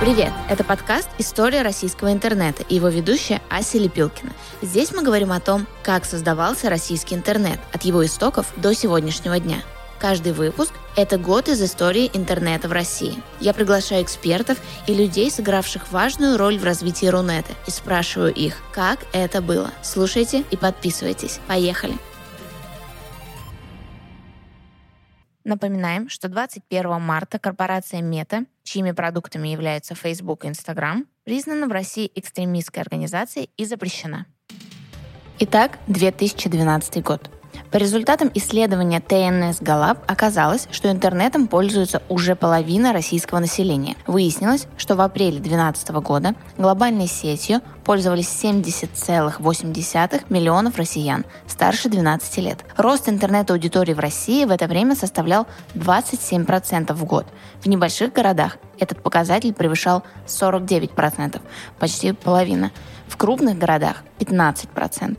Привет! Это подкаст «История российского интернета» и его ведущая Ася Лепилкина. Здесь мы говорим о том, как создавался российский интернет от его истоков до сегодняшнего дня. Каждый выпуск – это год из истории интернета в России. Я приглашаю экспертов и людей, сыгравших важную роль в развитии Рунета, и спрашиваю их, как это было. Слушайте и подписывайтесь. Поехали! Напоминаем, что 21 марта корпорация Мета, чьими продуктами являются Facebook и Instagram, признана в России экстремистской организацией и запрещена. Итак, 2012 год. По результатам исследования ТНС Галап оказалось, что интернетом пользуется уже половина российского населения. Выяснилось, что в апреле 2012 года глобальной сетью пользовались 70,8 миллионов россиян старше 12 лет. Рост интернет-аудитории в России в это время составлял 27% в год. В небольших городах этот показатель превышал 49%, почти половина. В крупных городах 15%.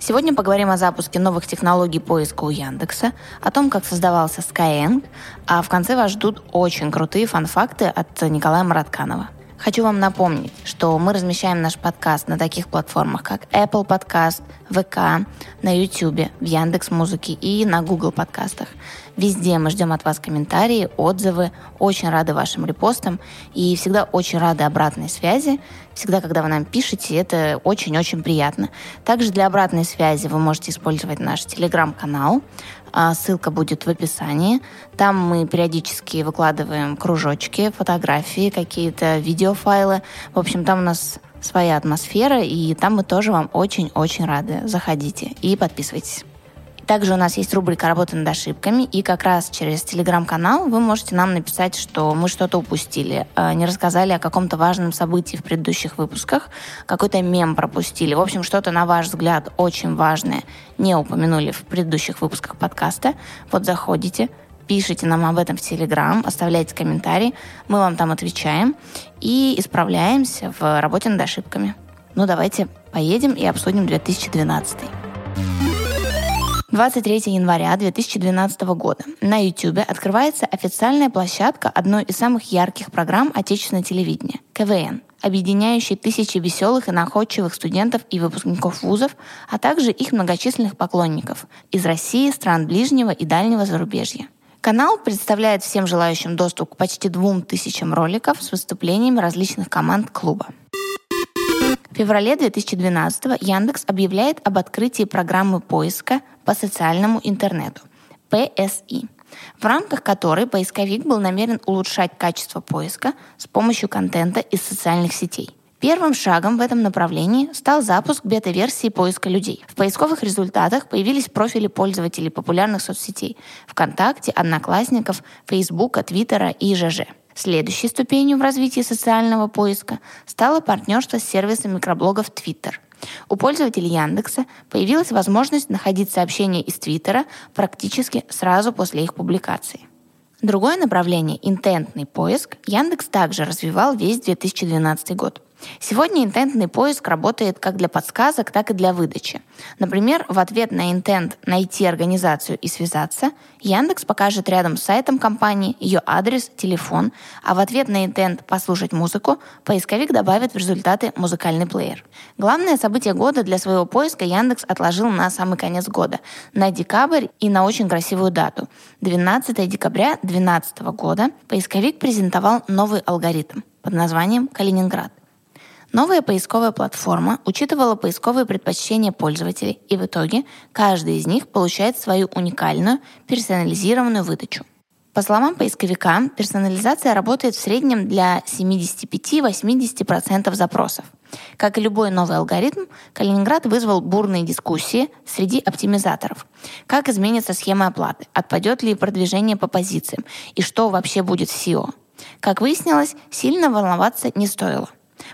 Сегодня поговорим о запуске новых технологий поиска у Яндекса, о том, как создавался Skyeng, а в конце вас ждут очень крутые фан-факты от Николая Маратканова. Хочу вам напомнить, что мы размещаем наш подкаст на таких платформах, как Apple Podcast, ВК, на YouTube, в Яндекс Музыке и на Google подкастах. Везде мы ждем от вас комментарии, отзывы, очень рады вашим репостам и всегда очень рады обратной связи. Всегда, когда вы нам пишете, это очень-очень приятно. Также для обратной связи вы можете использовать наш телеграм-канал. А, ссылка будет в описании. Там мы периодически выкладываем кружочки, фотографии, какие-то видеофайлы. В общем, там у нас своя атмосфера, и там мы тоже вам очень-очень рады. Заходите и подписывайтесь. Также у нас есть рубрика «Работа над ошибками», и как раз через телеграм-канал вы можете нам написать, что мы что-то упустили, а, не рассказали о каком-то важном событии в предыдущих выпусках, какой-то мем пропустили. В общем, что-то, на ваш взгляд, очень важное не упомянули в предыдущих выпусках подкаста. Вот заходите, пишите нам об этом в Телеграм, оставляйте комментарии, мы вам там отвечаем и исправляемся в работе над ошибками. Ну, давайте поедем и обсудим 2012. 23 января 2012 года на YouTube открывается официальная площадка одной из самых ярких программ отечественного телевидения – КВН, объединяющей тысячи веселых и находчивых студентов и выпускников вузов, а также их многочисленных поклонников из России, стран ближнего и дальнего зарубежья. Канал представляет всем желающим доступ к почти двум тысячам роликов с выступлениями различных команд клуба. В феврале 2012 Яндекс объявляет об открытии программы поиска по социальному интернету – PSI, в рамках которой поисковик был намерен улучшать качество поиска с помощью контента из социальных сетей. Первым шагом в этом направлении стал запуск бета-версии поиска людей. В поисковых результатах появились профили пользователей популярных соцсетей – ВКонтакте, Одноклассников, Фейсбука, Твиттера и ЖЖ. Следующей ступенью в развитии социального поиска стало партнерство с сервисом микроблогов Twitter. У пользователей Яндекса появилась возможность находить сообщения из Твиттера практически сразу после их публикации. Другое направление, интентный поиск, Яндекс также развивал весь 2012 год. Сегодня интентный поиск работает как для подсказок, так и для выдачи. Например, в ответ на интент найти организацию и связаться, Яндекс покажет рядом с сайтом компании ее адрес, телефон, а в ответ на интент послушать музыку поисковик добавит в результаты музыкальный плеер. Главное событие года для своего поиска Яндекс отложил на самый конец года, на декабрь и на очень красивую дату. 12 декабря 2012 года поисковик презентовал новый алгоритм под названием «Калининград». Новая поисковая платформа учитывала поисковые предпочтения пользователей, и в итоге каждый из них получает свою уникальную персонализированную выдачу. По словам поисковика, персонализация работает в среднем для 75-80% запросов. Как и любой новый алгоритм, Калининград вызвал бурные дискуссии среди оптимизаторов. Как изменится схема оплаты, отпадет ли продвижение по позициям и что вообще будет в SEO. Как выяснилось, сильно волноваться не стоило.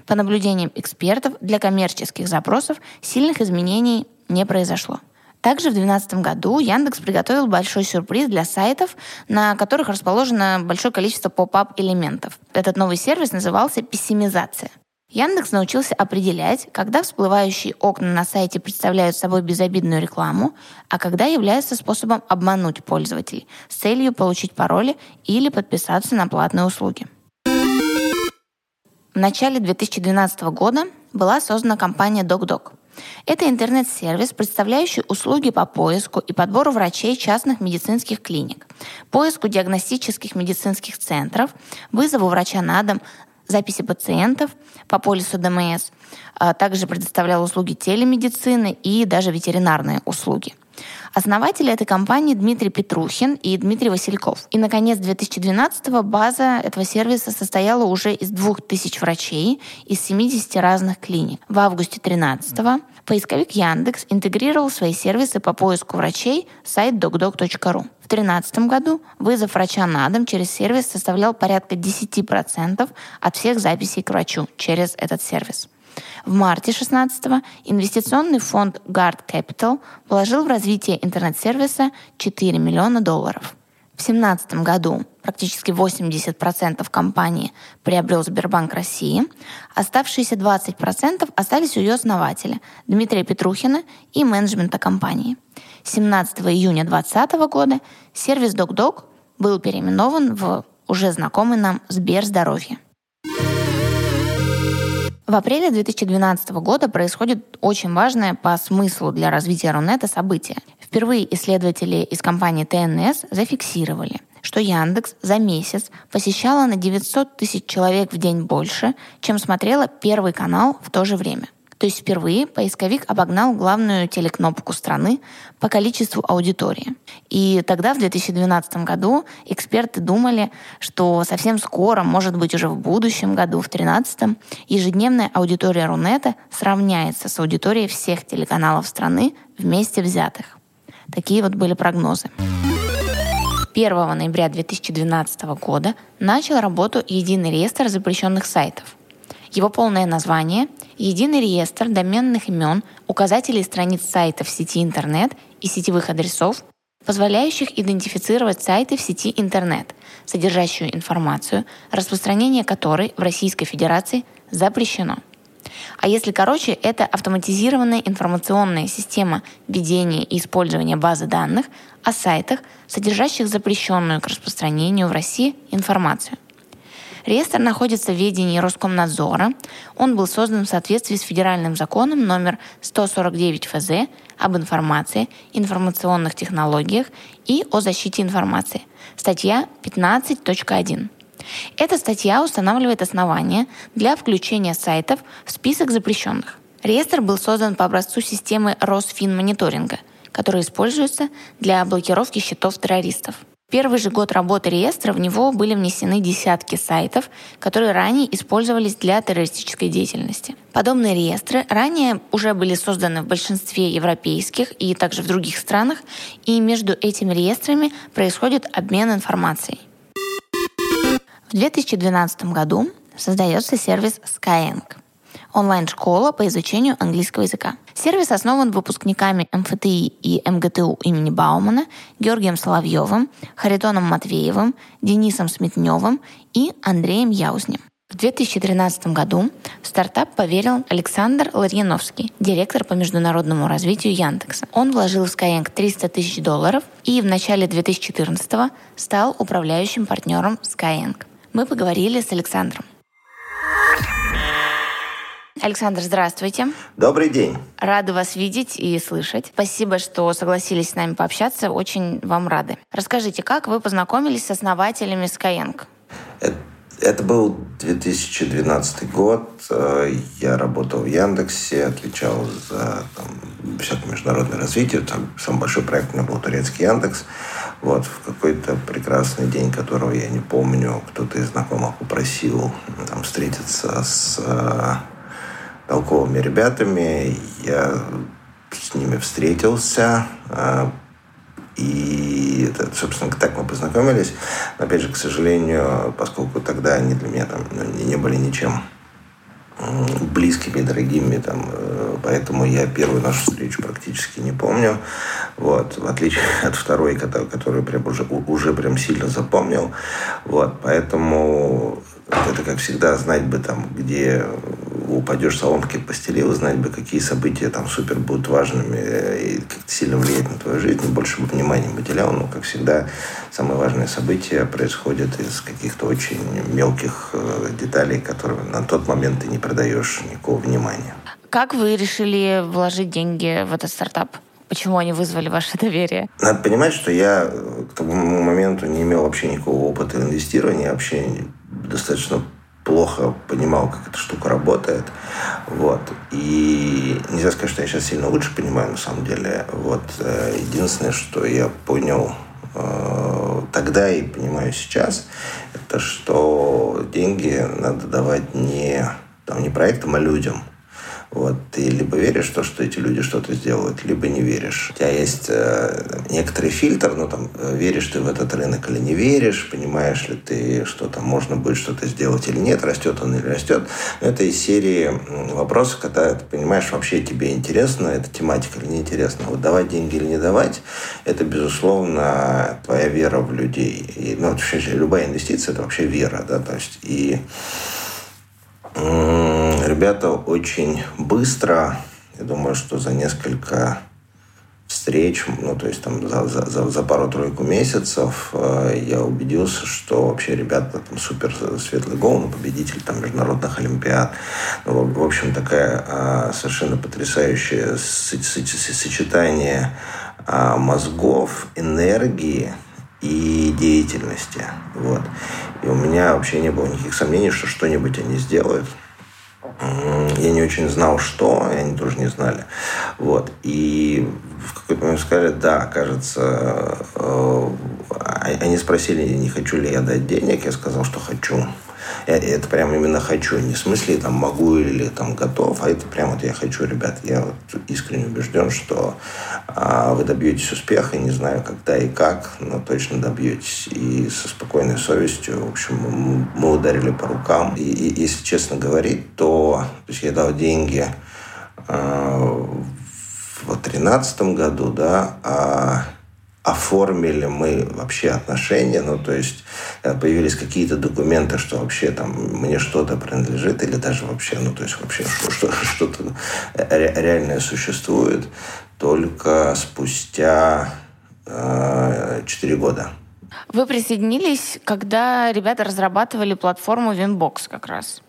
По наблюдениям экспертов, для коммерческих запросов сильных изменений не произошло. Также в 2012 году Яндекс приготовил большой сюрприз для сайтов, на которых расположено большое количество поп-ап элементов. Этот новый сервис назывался «Пессимизация». Яндекс научился определять, когда всплывающие окна на сайте представляют собой безобидную рекламу, а когда являются способом обмануть пользователей с целью получить пароли или подписаться на платные услуги. В начале 2012 года была создана компания DocDoc. Это интернет-сервис, представляющий услуги по поиску и подбору врачей частных медицинских клиник, поиску диагностических медицинских центров, вызову врача на дом, записи пациентов по полису ДМС, а также предоставлял услуги телемедицины и даже ветеринарные услуги. Основатели этой компании Дмитрий Петрухин и Дмитрий Васильков. И, наконец, 2012-го база этого сервиса состояла уже из 2000 врачей из 70 разных клиник. В августе 2013-го поисковик Яндекс интегрировал свои сервисы по поиску врачей сайт docdoc.ru. В 2013 году вызов врача на дом через сервис составлял порядка 10% от всех записей к врачу через этот сервис. В марте 2016 инвестиционный фонд Guard Capital вложил в развитие интернет-сервиса 4 миллиона долларов. В 2017 году практически 80% компании приобрел Сбербанк России, оставшиеся 20% остались у ее основателя Дмитрия Петрухина и менеджмента компании. 17 июня 2020 года сервис DocDoc был переименован в уже знакомый нам Сберздоровье. В апреле 2012 года происходит очень важное по смыслу для развития Рунета событие. Впервые исследователи из компании ТНС зафиксировали, что Яндекс за месяц посещала на 900 тысяч человек в день больше, чем смотрела Первый канал в то же время. То есть впервые поисковик обогнал главную телекнопку страны по количеству аудитории. И тогда, в 2012 году, эксперты думали, что совсем скоро, может быть уже в будущем году, в 2013, ежедневная аудитория Рунета сравняется с аудиторией всех телеканалов страны вместе взятых. Такие вот были прогнозы. 1 ноября 2012 года начал работу единый реестр запрещенных сайтов – его полное название – Единый реестр доменных имен, указателей страниц сайтов сети интернет и сетевых адресов, позволяющих идентифицировать сайты в сети интернет, содержащую информацию, распространение которой в Российской Федерации запрещено. А если короче, это автоматизированная информационная система ведения и использования базы данных о сайтах, содержащих запрещенную к распространению в России информацию. Реестр находится в ведении Роскомнадзора. Он был создан в соответствии с федеральным законом номер 149 ФЗ об информации, информационных технологиях и о защите информации. Статья 15.1. Эта статья устанавливает основания для включения сайтов в список запрещенных. Реестр был создан по образцу системы Росфинмониторинга, которая используется для блокировки счетов террористов первый же год работы реестра в него были внесены десятки сайтов, которые ранее использовались для террористической деятельности. Подобные реестры ранее уже были созданы в большинстве европейских и также в других странах, и между этими реестрами происходит обмен информацией. В 2012 году создается сервис Skyeng – онлайн-школа по изучению английского языка. Сервис основан выпускниками МФТИ и МГТУ имени Баумана, Георгием Соловьевым, Харитоном Матвеевым, Денисом Сметневым и Андреем Яузнем. В 2013 году в стартап поверил Александр Ларьяновский, директор по международному развитию Яндекса. Он вложил в Skyeng 300 тысяч долларов и в начале 2014 стал управляющим партнером Skyeng. Мы поговорили с Александром. Александр, здравствуйте. Добрый день. Рада вас видеть и слышать. Спасибо, что согласились с нами пообщаться. Очень вам рады. Расскажите, как вы познакомились с основателями Skyeng? Это, был 2012 год. Э, я работал в Яндексе, отвечал за там, всякое международное развитие. Там самый большой проект у меня был турецкий Яндекс. Вот, в какой-то прекрасный день, которого я не помню, кто-то из знакомых попросил там, встретиться с э, толковыми ребятами. Я с ними встретился. А, и, собственно, так мы познакомились. Но, опять же, к сожалению, поскольку тогда они для меня там ну, не были ничем близкими, дорогими, там, э, поэтому я первую нашу встречу практически не помню. Вот, в отличие от второй, которую прям уже, уже прям сильно запомнил. Вот, поэтому это, как всегда, знать бы там, где упадешь соломки постелил, знать бы, какие события там супер будут важными и как сильно влиять на твою жизнь, больше бы внимания уделял. Но, как всегда, самые важные события происходят из каких-то очень мелких э, деталей, которые на тот момент ты не продаешь никакого внимания. Как вы решили вложить деньги в этот стартап? Почему они вызвали ваше доверие? Надо понимать, что я к тому моменту не имел вообще никакого опыта инвестирования, вообще достаточно плохо понимал, как эта штука работает. Вот. И нельзя сказать, что я сейчас сильно лучше понимаю, на самом деле. Вот. Э, единственное, что я понял э, тогда и понимаю сейчас, это что деньги надо давать не, там, не проектам, а людям – вот, ты либо веришь в то, что эти люди что-то сделают, либо не веришь. У тебя есть э, некоторый фильтр, ну, там, э, веришь ты в этот рынок или не веришь, понимаешь ли ты, что там можно будет что-то сделать или нет, растет он или растет. Но это из серии вопросов, когда ты понимаешь, вообще тебе интересно эта тематика или не интересна. Вот давать деньги или не давать, это, безусловно, твоя вера в людей. И, ну, вообще, любая инвестиция – это вообще вера, да, то есть, и ребята очень быстро, я думаю, что за несколько встреч, ну, то есть там за, за, за пару-тройку месяцев э, я убедился, что вообще ребята там супер светлый гол, ну, победитель там международных олимпиад. Ну, в общем, такая э, совершенно потрясающее сочетание э, мозгов, энергии и деятельности. Вот. И у меня вообще не было никаких сомнений, что что-нибудь они сделают. Я не очень знал, что, и они тоже не знали. Вот. И в какой-то момент сказали, да, кажется, э, они спросили, не хочу ли я дать денег. Я сказал, что хочу. Я это прям именно хочу. Не в смысле там могу или там готов, а это прям вот я хочу, ребят. Я вот искренне убежден, что а, вы добьетесь успеха. Не знаю, когда и как, но точно добьетесь. И со спокойной совестью, в общем, мы, мы ударили по рукам. И, и если честно говорить, то, то есть я дал деньги а, в 2013 году, да, а оформили мы вообще отношения, ну, то есть э, появились какие-то документы, что вообще там мне что-то принадлежит, или даже вообще, ну, то есть вообще что-то реальное существует, только спустя э, 4 года. Вы присоединились, когда ребята разрабатывали платформу Winbox как раз.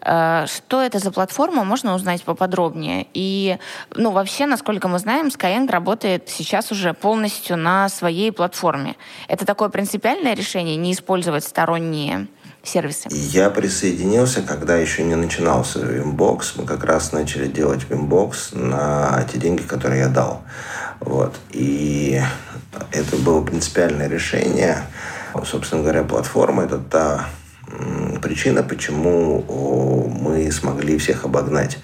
Э, что это за платформа, можно узнать поподробнее. И, ну, вообще, насколько мы знаем, Skyeng работает сейчас уже полностью на своей платформе. Это такое принципиальное решение, не использовать сторонние сервисы? Я присоединился, когда еще не начинался Wimbox. Мы как раз начали делать Wimbox на те деньги, которые я дал. Вот. И это было принципиальное решение. Собственно говоря, платформа – это та причина, почему мы смогли всех обогнать.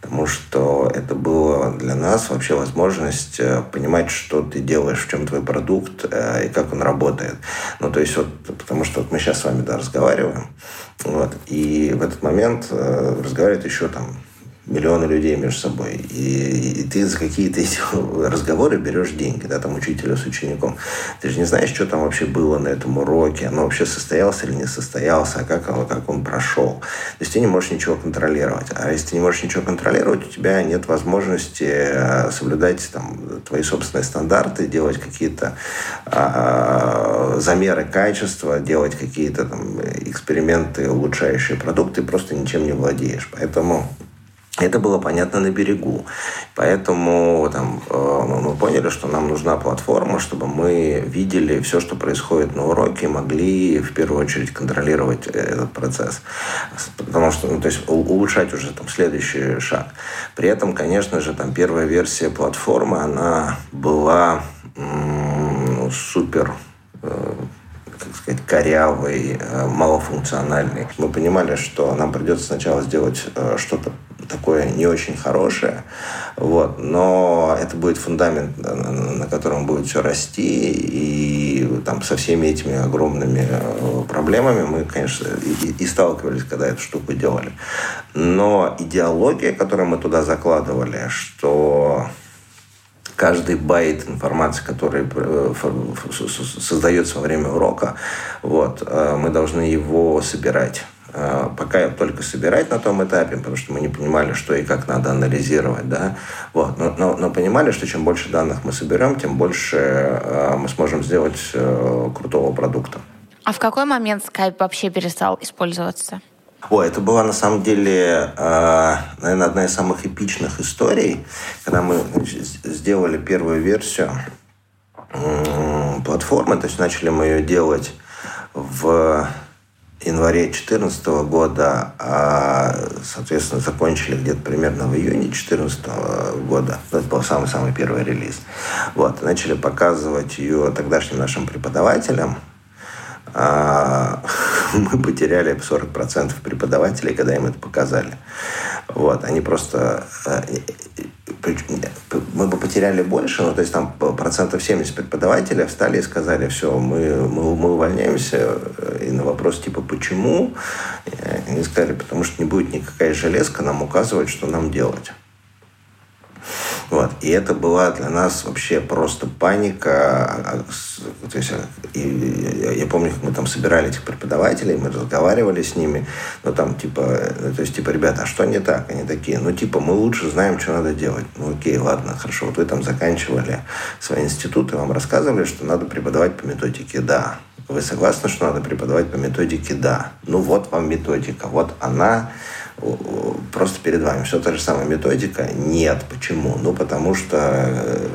Потому что это было для нас вообще возможность э, понимать, что ты делаешь, в чем твой продукт э, и как он работает. Ну, то есть вот, потому что вот мы сейчас с вами да, разговариваем, вот, и в этот момент э, разговаривают еще там миллионы людей между собой. И, и ты за какие-то эти разговоры берешь деньги, да, там, учителя с учеником. Ты же не знаешь, что там вообще было на этом уроке, оно вообще состоялось или не состоялось, а как, оно, как он прошел. То есть ты не можешь ничего контролировать. А если ты не можешь ничего контролировать, у тебя нет возможности э, соблюдать там, твои собственные стандарты, делать какие-то а, замеры качества, делать какие-то там эксперименты, улучшающие продукты, просто ничем не владеешь. Поэтому это было понятно на берегу. Поэтому там, э, мы поняли, что нам нужна платформа, чтобы мы видели все, что происходит на уроке, и могли в первую очередь контролировать этот процесс. Потому что, ну, то есть улучшать уже там следующий шаг. При этом, конечно же, там первая версия платформы, она была ну, супер э, как сказать, корявый, э, малофункциональный. Мы понимали, что нам придется сначала сделать что-то такое не очень хорошее, вот, но это будет фундамент, на котором будет все расти, и там со всеми этими огромными э, проблемами мы, конечно, и, и сталкивались, когда эту штуку делали. Но идеология, которую мы туда закладывали, что каждый байт информации, который э, создается во время урока, вот, э, мы должны его собирать пока только собирать на том этапе, потому что мы не понимали, что и как надо анализировать, да, вот, но, но, но понимали, что чем больше данных мы соберем, тем больше э, мы сможем сделать э, крутого продукта. А в какой момент Skype вообще перестал использоваться? О, это была на самом деле, э, наверное, одна из самых эпичных историй, когда мы сделали первую версию э, платформы, то есть начали мы ее делать в январе 2014 года, а, соответственно, закончили где-то примерно в июне 2014 года. Это был самый-самый первый релиз. Вот. Начали показывать ее тогдашним нашим преподавателям, а, мы потеряли 40% преподавателей, когда им это показали. Вот, они просто... Э, мы бы потеряли больше, ну, то есть там процентов 70 преподавателей встали и сказали, все, мы, мы, мы увольняемся. И на вопрос типа, почему? Они сказали, потому что не будет никакая железка нам указывать, что нам делать. Вот. И это была для нас вообще просто паника. А, а, то есть, и, я помню, как мы там собирали этих преподавателей, мы разговаривали с ними, ну там типа, ну, то есть типа, ребята, а что не так? Они такие, ну типа, мы лучше знаем, что надо делать. Ну окей, ладно, хорошо, вот вы там заканчивали свои институты, вам рассказывали, что надо преподавать по методике «да». Вы согласны, что надо преподавать по методике «да»? Ну вот вам методика, вот она просто перед вами все та же самая методика. Нет. Почему? Ну, потому что э,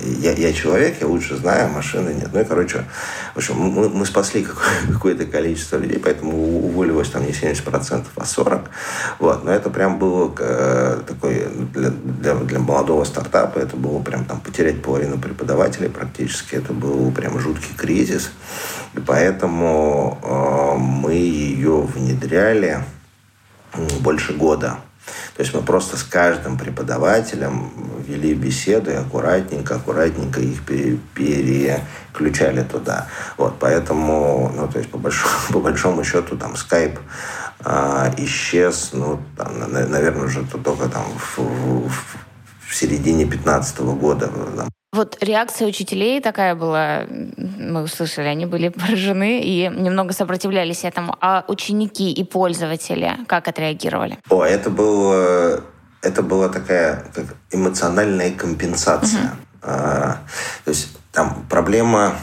я, я человек, я лучше знаю, а машины нет. Ну и, короче, в общем, мы, мы спасли какое-то количество людей, поэтому уволилось там не 70%, а 40%. Вот. Но это прям было э, такой, для, для, для молодого стартапа, это было прям там потерять половину преподавателей практически. Это был прям жуткий кризис. И поэтому э, мы ее внедряли больше года. То есть мы просто с каждым преподавателем вели беседу и аккуратненько, аккуратненько их переключали туда. Вот, поэтому, ну, то есть по большому, по большому счету там скайп э, исчез, ну, там, наверное, уже только там в, в, в середине 2015 года. Там, вот реакция учителей такая была, мы услышали, они были поражены и немного сопротивлялись этому. А ученики и пользователи как отреагировали? О, это было, это была такая как эмоциональная компенсация. Угу. А, то есть там проблема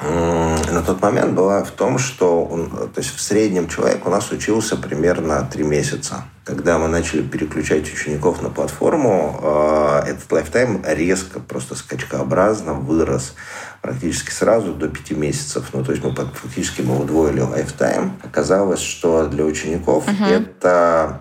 на тот момент была в том, что он, то есть в среднем человек у нас учился примерно три месяца. Когда мы начали переключать учеников на платформу, а, этот лайфтайм резко, просто скачкообразно вырос практически сразу до пяти месяцев. Ну, то есть мы фактически мы удвоили лайфтайм. Оказалось, что для учеников uh-huh. это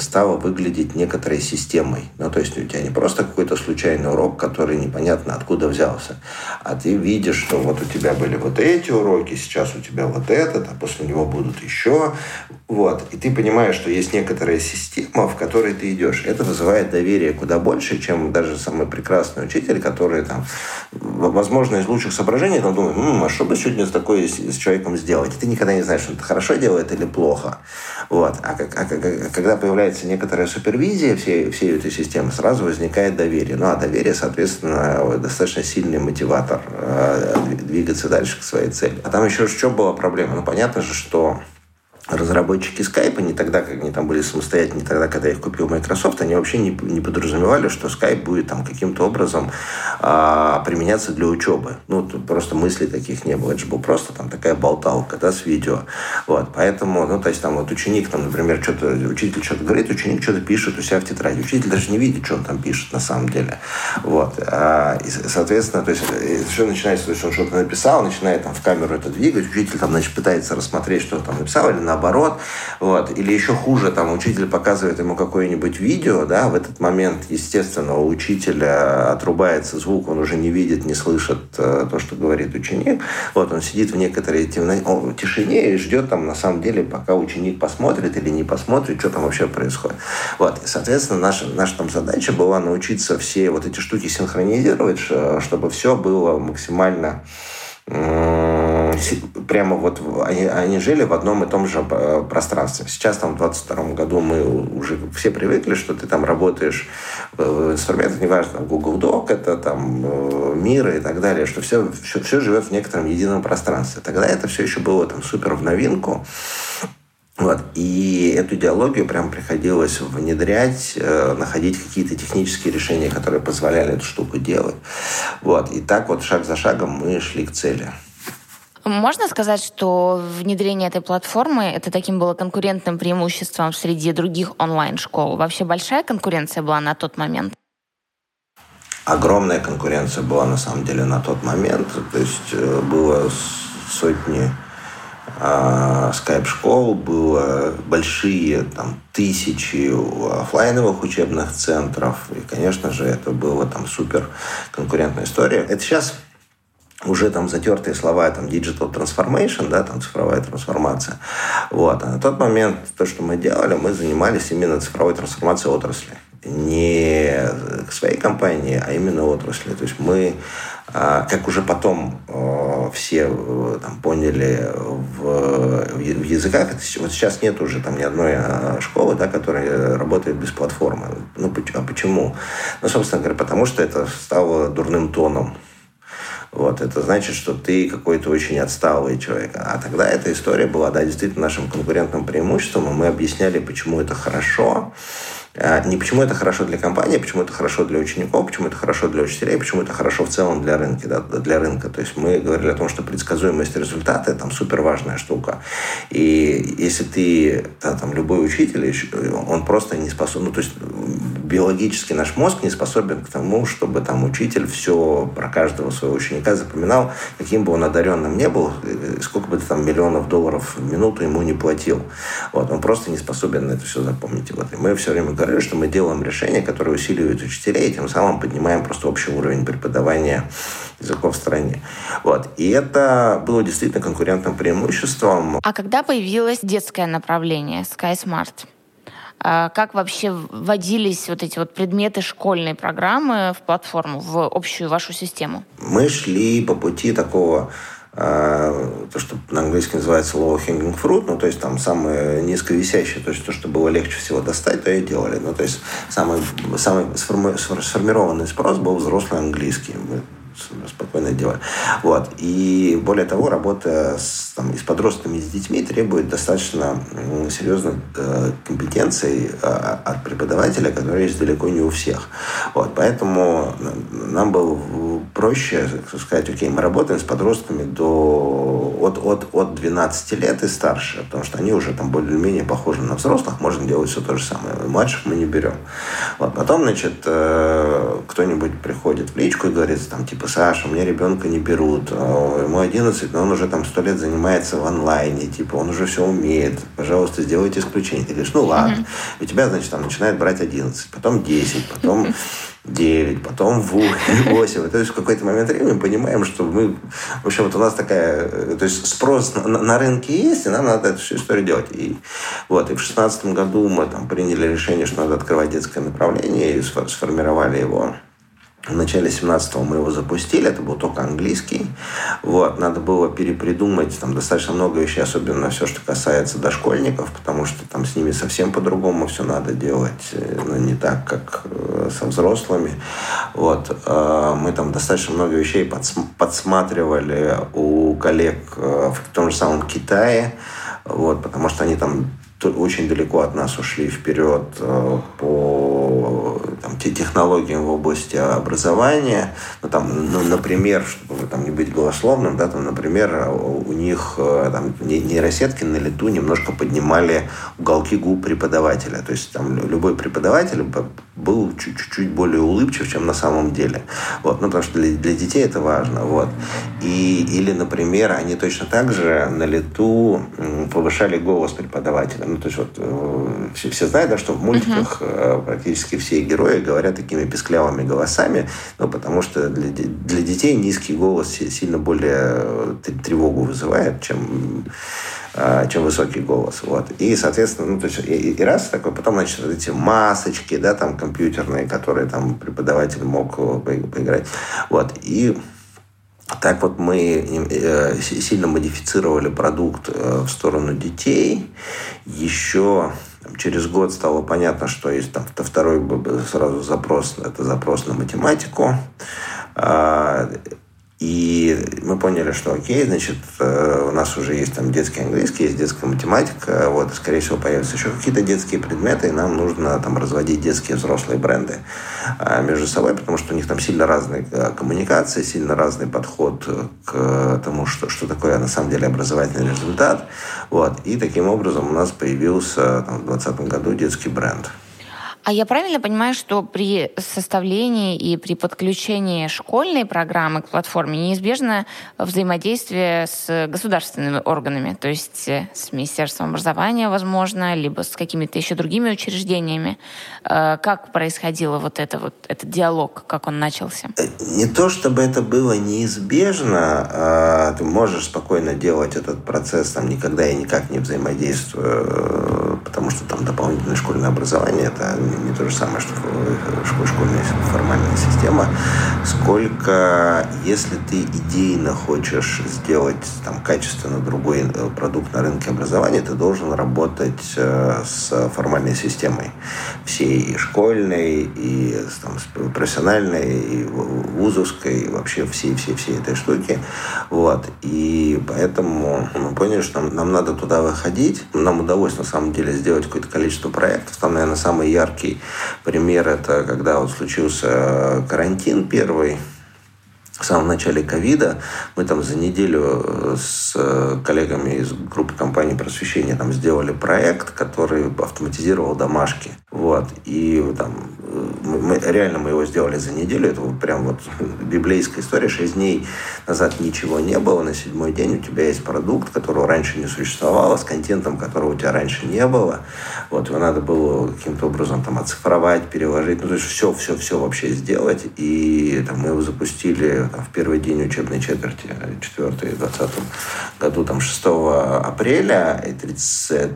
стало выглядеть некоторой системой. Ну, то есть у тебя не просто какой-то случайный урок, который непонятно откуда взялся, а ты видишь, что вот у тебя были вот эти уроки, сейчас у тебя вот этот, а после него будут еще. Вот. И ты понимаешь, что есть некоторая система, в которой ты идешь. Это вызывает доверие куда больше, чем даже самый прекрасный учитель, который там, возможно, из лучших соображений, там думает, м-м, а что бы сегодня с такой с, с человеком сделать? И ты никогда не знаешь, это хорошо делает или плохо. Вот. А, как, а, а когда появляется некоторая супервизия всей, всей этой системы, сразу возникает доверие. Ну, а доверие, соответственно, достаточно сильный мотиватор э, двигаться дальше к своей цели. А там еще что была проблема? Ну, понятно же, что разработчики Skype, не тогда, как они там были самостоятельные, тогда, когда их купил Microsoft, они вообще не, не подразумевали, что Skype будет там каким-то образом а, применяться для учебы. Ну, просто мыслей таких не было. Это же был просто там такая болталка, да, с видео. Вот, поэтому, ну, то есть там вот ученик, там, например, что-то, учитель что-то говорит, ученик что-то пишет у себя в тетради. Учитель даже не видит, что он там пишет на самом деле. Вот. А, и, соответственно, то есть, что начинается, то есть он что-то написал, начинает там в камеру это двигать, учитель там, значит, пытается рассмотреть, что он там написал, или на наоборот. Вот. Или еще хуже, там, учитель показывает ему какое-нибудь видео, да, в этот момент, естественно, у учителя отрубается звук, он уже не видит, не слышит э, то, что говорит ученик. Вот, он сидит в некоторой темно... тишине и ждет там, на самом деле, пока ученик посмотрит или не посмотрит, что там вообще происходит. Вот. И, соответственно, наша, наша там задача была научиться все вот эти штуки синхронизировать, чтобы все было максимально прямо вот они, они жили в одном и том же э, пространстве. Сейчас там в 22 году мы уже все привыкли, что ты там работаешь в инструментах, неважно, Google Doc, это там э, мир и так далее, что все, все, все живет в некотором едином пространстве. Тогда это все еще было там супер в новинку. Вот. И эту идеологию прям приходилось внедрять, э, находить какие-то технические решения, которые позволяли эту штуку делать. Вот. И так вот шаг за шагом мы шли к цели. Можно сказать, что внедрение этой платформы это таким было конкурентным преимуществом среди других онлайн-школ? Вообще большая конкуренция была на тот момент? Огромная конкуренция была на самом деле на тот момент. То есть э, было сотни скайп-школ, было большие там, тысячи офлайновых учебных центров. И, конечно же, это была там супер конкурентная история. Это сейчас уже там затертые слова, там, digital transformation, да, там, цифровая трансформация. Вот. А на тот момент то, что мы делали, мы занимались именно цифровой трансформацией отрасли. Не своей компании, а именно отрасли. То есть мы а, как уже потом а, все э, там, поняли в, в языках, вот сейчас нет уже там ни одной а, школы, да, которая работает без платформы. Ну, а почему? Ну, собственно говоря, потому что это стало дурным тоном. Вот, это значит, что ты какой-то очень отсталый человек. А тогда эта история была, да, действительно нашим конкурентным преимуществом, и мы объясняли, почему это хорошо. А, не почему это хорошо для компании, почему это хорошо для учеников, почему это хорошо для учителей, почему это хорошо в целом для рынка. Да, для рынка. То есть мы говорили о том, что предсказуемость результата – это супер важная штука. И если ты, да, там, любой учитель, он просто не способен, ну, то есть биологически наш мозг не способен к тому, чтобы там учитель все про каждого своего ученика запоминал, каким бы он одаренным не был, сколько бы ты там миллионов долларов в минуту ему не платил. Вот, он просто не способен на это все запомнить. Вот. И мы все время говорили, что мы делаем решения, которые усиливают учителей, и тем самым поднимаем просто общий уровень преподавания языков в стране. Вот. И это было действительно конкурентным преимуществом. А когда появилось детское направление SkySmart? А как вообще вводились вот эти вот предметы школьной программы в платформу, в общую вашу систему? Мы шли по пути такого то, что на английском называется low hanging fruit, ну, то есть там самое низковисящее, то есть то, что было легче всего достать, то и делали. Ну, то есть самый, самый сформированный спрос был взрослый английский. Мы спокойно делали. Вот. И более того, работа с, там, и с подростками, и с детьми требует достаточно серьезной э, компетенции э, от преподавателя, которая есть далеко не у всех. Вот. Поэтому нам было проще сказать, окей, мы работаем с подростками до, от, от, от 12 лет и старше, потому что они уже там более-менее похожи на взрослых, можно делать все то же самое. Младших мы не берем. Вот. Потом, значит, э, кто-нибудь приходит в личку и говорит, там, типа, Саша, у меня ребенка не берут, ему 11, но он уже там сто лет занимается в онлайне, типа, он уже все умеет, пожалуйста, сделайте исключение. Ты говоришь, ну ладно. Mm-hmm. У тебя, значит, там начинает брать 11, потом 10, потом 9, потом 8. То есть в какой-то момент времени мы понимаем, что мы... В общем, вот у нас такая... Э, то есть спрос на, на рынке есть, и нам надо эту всю историю делать. И, вот, и в 2016 году мы там приняли решение, что надо открывать детское направление, и сформировали его в начале 17-го мы его запустили, это был только английский. Вот, надо было перепридумать там достаточно много вещей, особенно все, что касается дошкольников, потому что там с ними совсем по-другому все надо делать, э, но не так, как э, со взрослыми. Вот, э, мы там достаточно много вещей подсматривали у коллег в том же самом Китае, вот, потому что они там очень далеко от нас ушли вперед по там, те технологиям в области образования. Ну, там, ну, например, чтобы там, не быть голословным, да, там, например, у них э, там, нейросетки на лету немножко поднимали уголки губ преподавателя. То есть там любой преподаватель был чуть-чуть более улыбчив, чем на самом деле. Вот. Ну, потому что для, для детей это важно. Вот. И, или, например, они точно так же на лету повышали голос преподавателя. Ну, то есть вот э, все, все знают, да, что в мультиках uh-huh. практически все герои говорят такими песклявыми голосами, ну, потому что для, для детей низкий голос сильно более э, тревогу вызывает, чем чем высокий голос. Вот. И, соответственно, ну, то есть, и, и раз такой, потом, значит, вот эти масочки, да, там, компьютерные, которые там преподаватель мог поиграть. Вот. И так вот мы э, сильно модифицировали продукт э, в сторону детей. Еще через год стало понятно, что есть там второй сразу запрос, это запрос на математику. И мы поняли, что окей, значит, э, у нас уже есть там детский английский, есть детская математика, вот, скорее всего, появятся еще какие-то детские предметы, и нам нужно там разводить детские взрослые бренды а, между собой, потому что у них там сильно разные э, коммуникации, сильно разный подход к тому, что, что такое на самом деле образовательный результат. Вот. И таким образом у нас появился там, в 2020 году детский бренд. А я правильно понимаю, что при составлении и при подключении школьной программы к платформе неизбежно взаимодействие с государственными органами, то есть э, с Министерством образования, возможно, либо с какими-то еще другими учреждениями. Э, как происходило вот это вот этот диалог, как он начался? Э, не то чтобы это было неизбежно, а ты можешь спокойно делать этот процесс, там никогда и никак не взаимодействуя, потому что там дополнительное школьное образование это не то же самое, что школьная формальная система, сколько, если ты идейно хочешь сделать там, качественно другой э, продукт на рынке образования, ты должен работать э, с формальной системой. Всей и школьной, и там, профессиональной, и вузовской, и вообще всей-всей-всей этой штуки. Вот. И поэтому мы поняли, что нам, нам надо туда выходить. Нам удалось, на самом деле, сделать какое-то количество проектов. Там, наверное, самый яркий яркий пример – это когда вот случился карантин первый, в самом начале ковида мы там за неделю э, с э, коллегами из группы компаний просвещения там сделали проект, который автоматизировал домашки. Вот. И там мы, реально мы его сделали за неделю. Это вот прям вот библейская история. Шесть дней назад ничего не было. На седьмой день у тебя есть продукт, которого раньше не существовало, с контентом, которого у тебя раньше не было. Вот его надо было каким-то образом там оцифровать, переложить. Ну, то есть все, все, все вообще сделать. И там, мы его запустили в первый день учебной четверти, 4 20 году, там 6 апреля и 30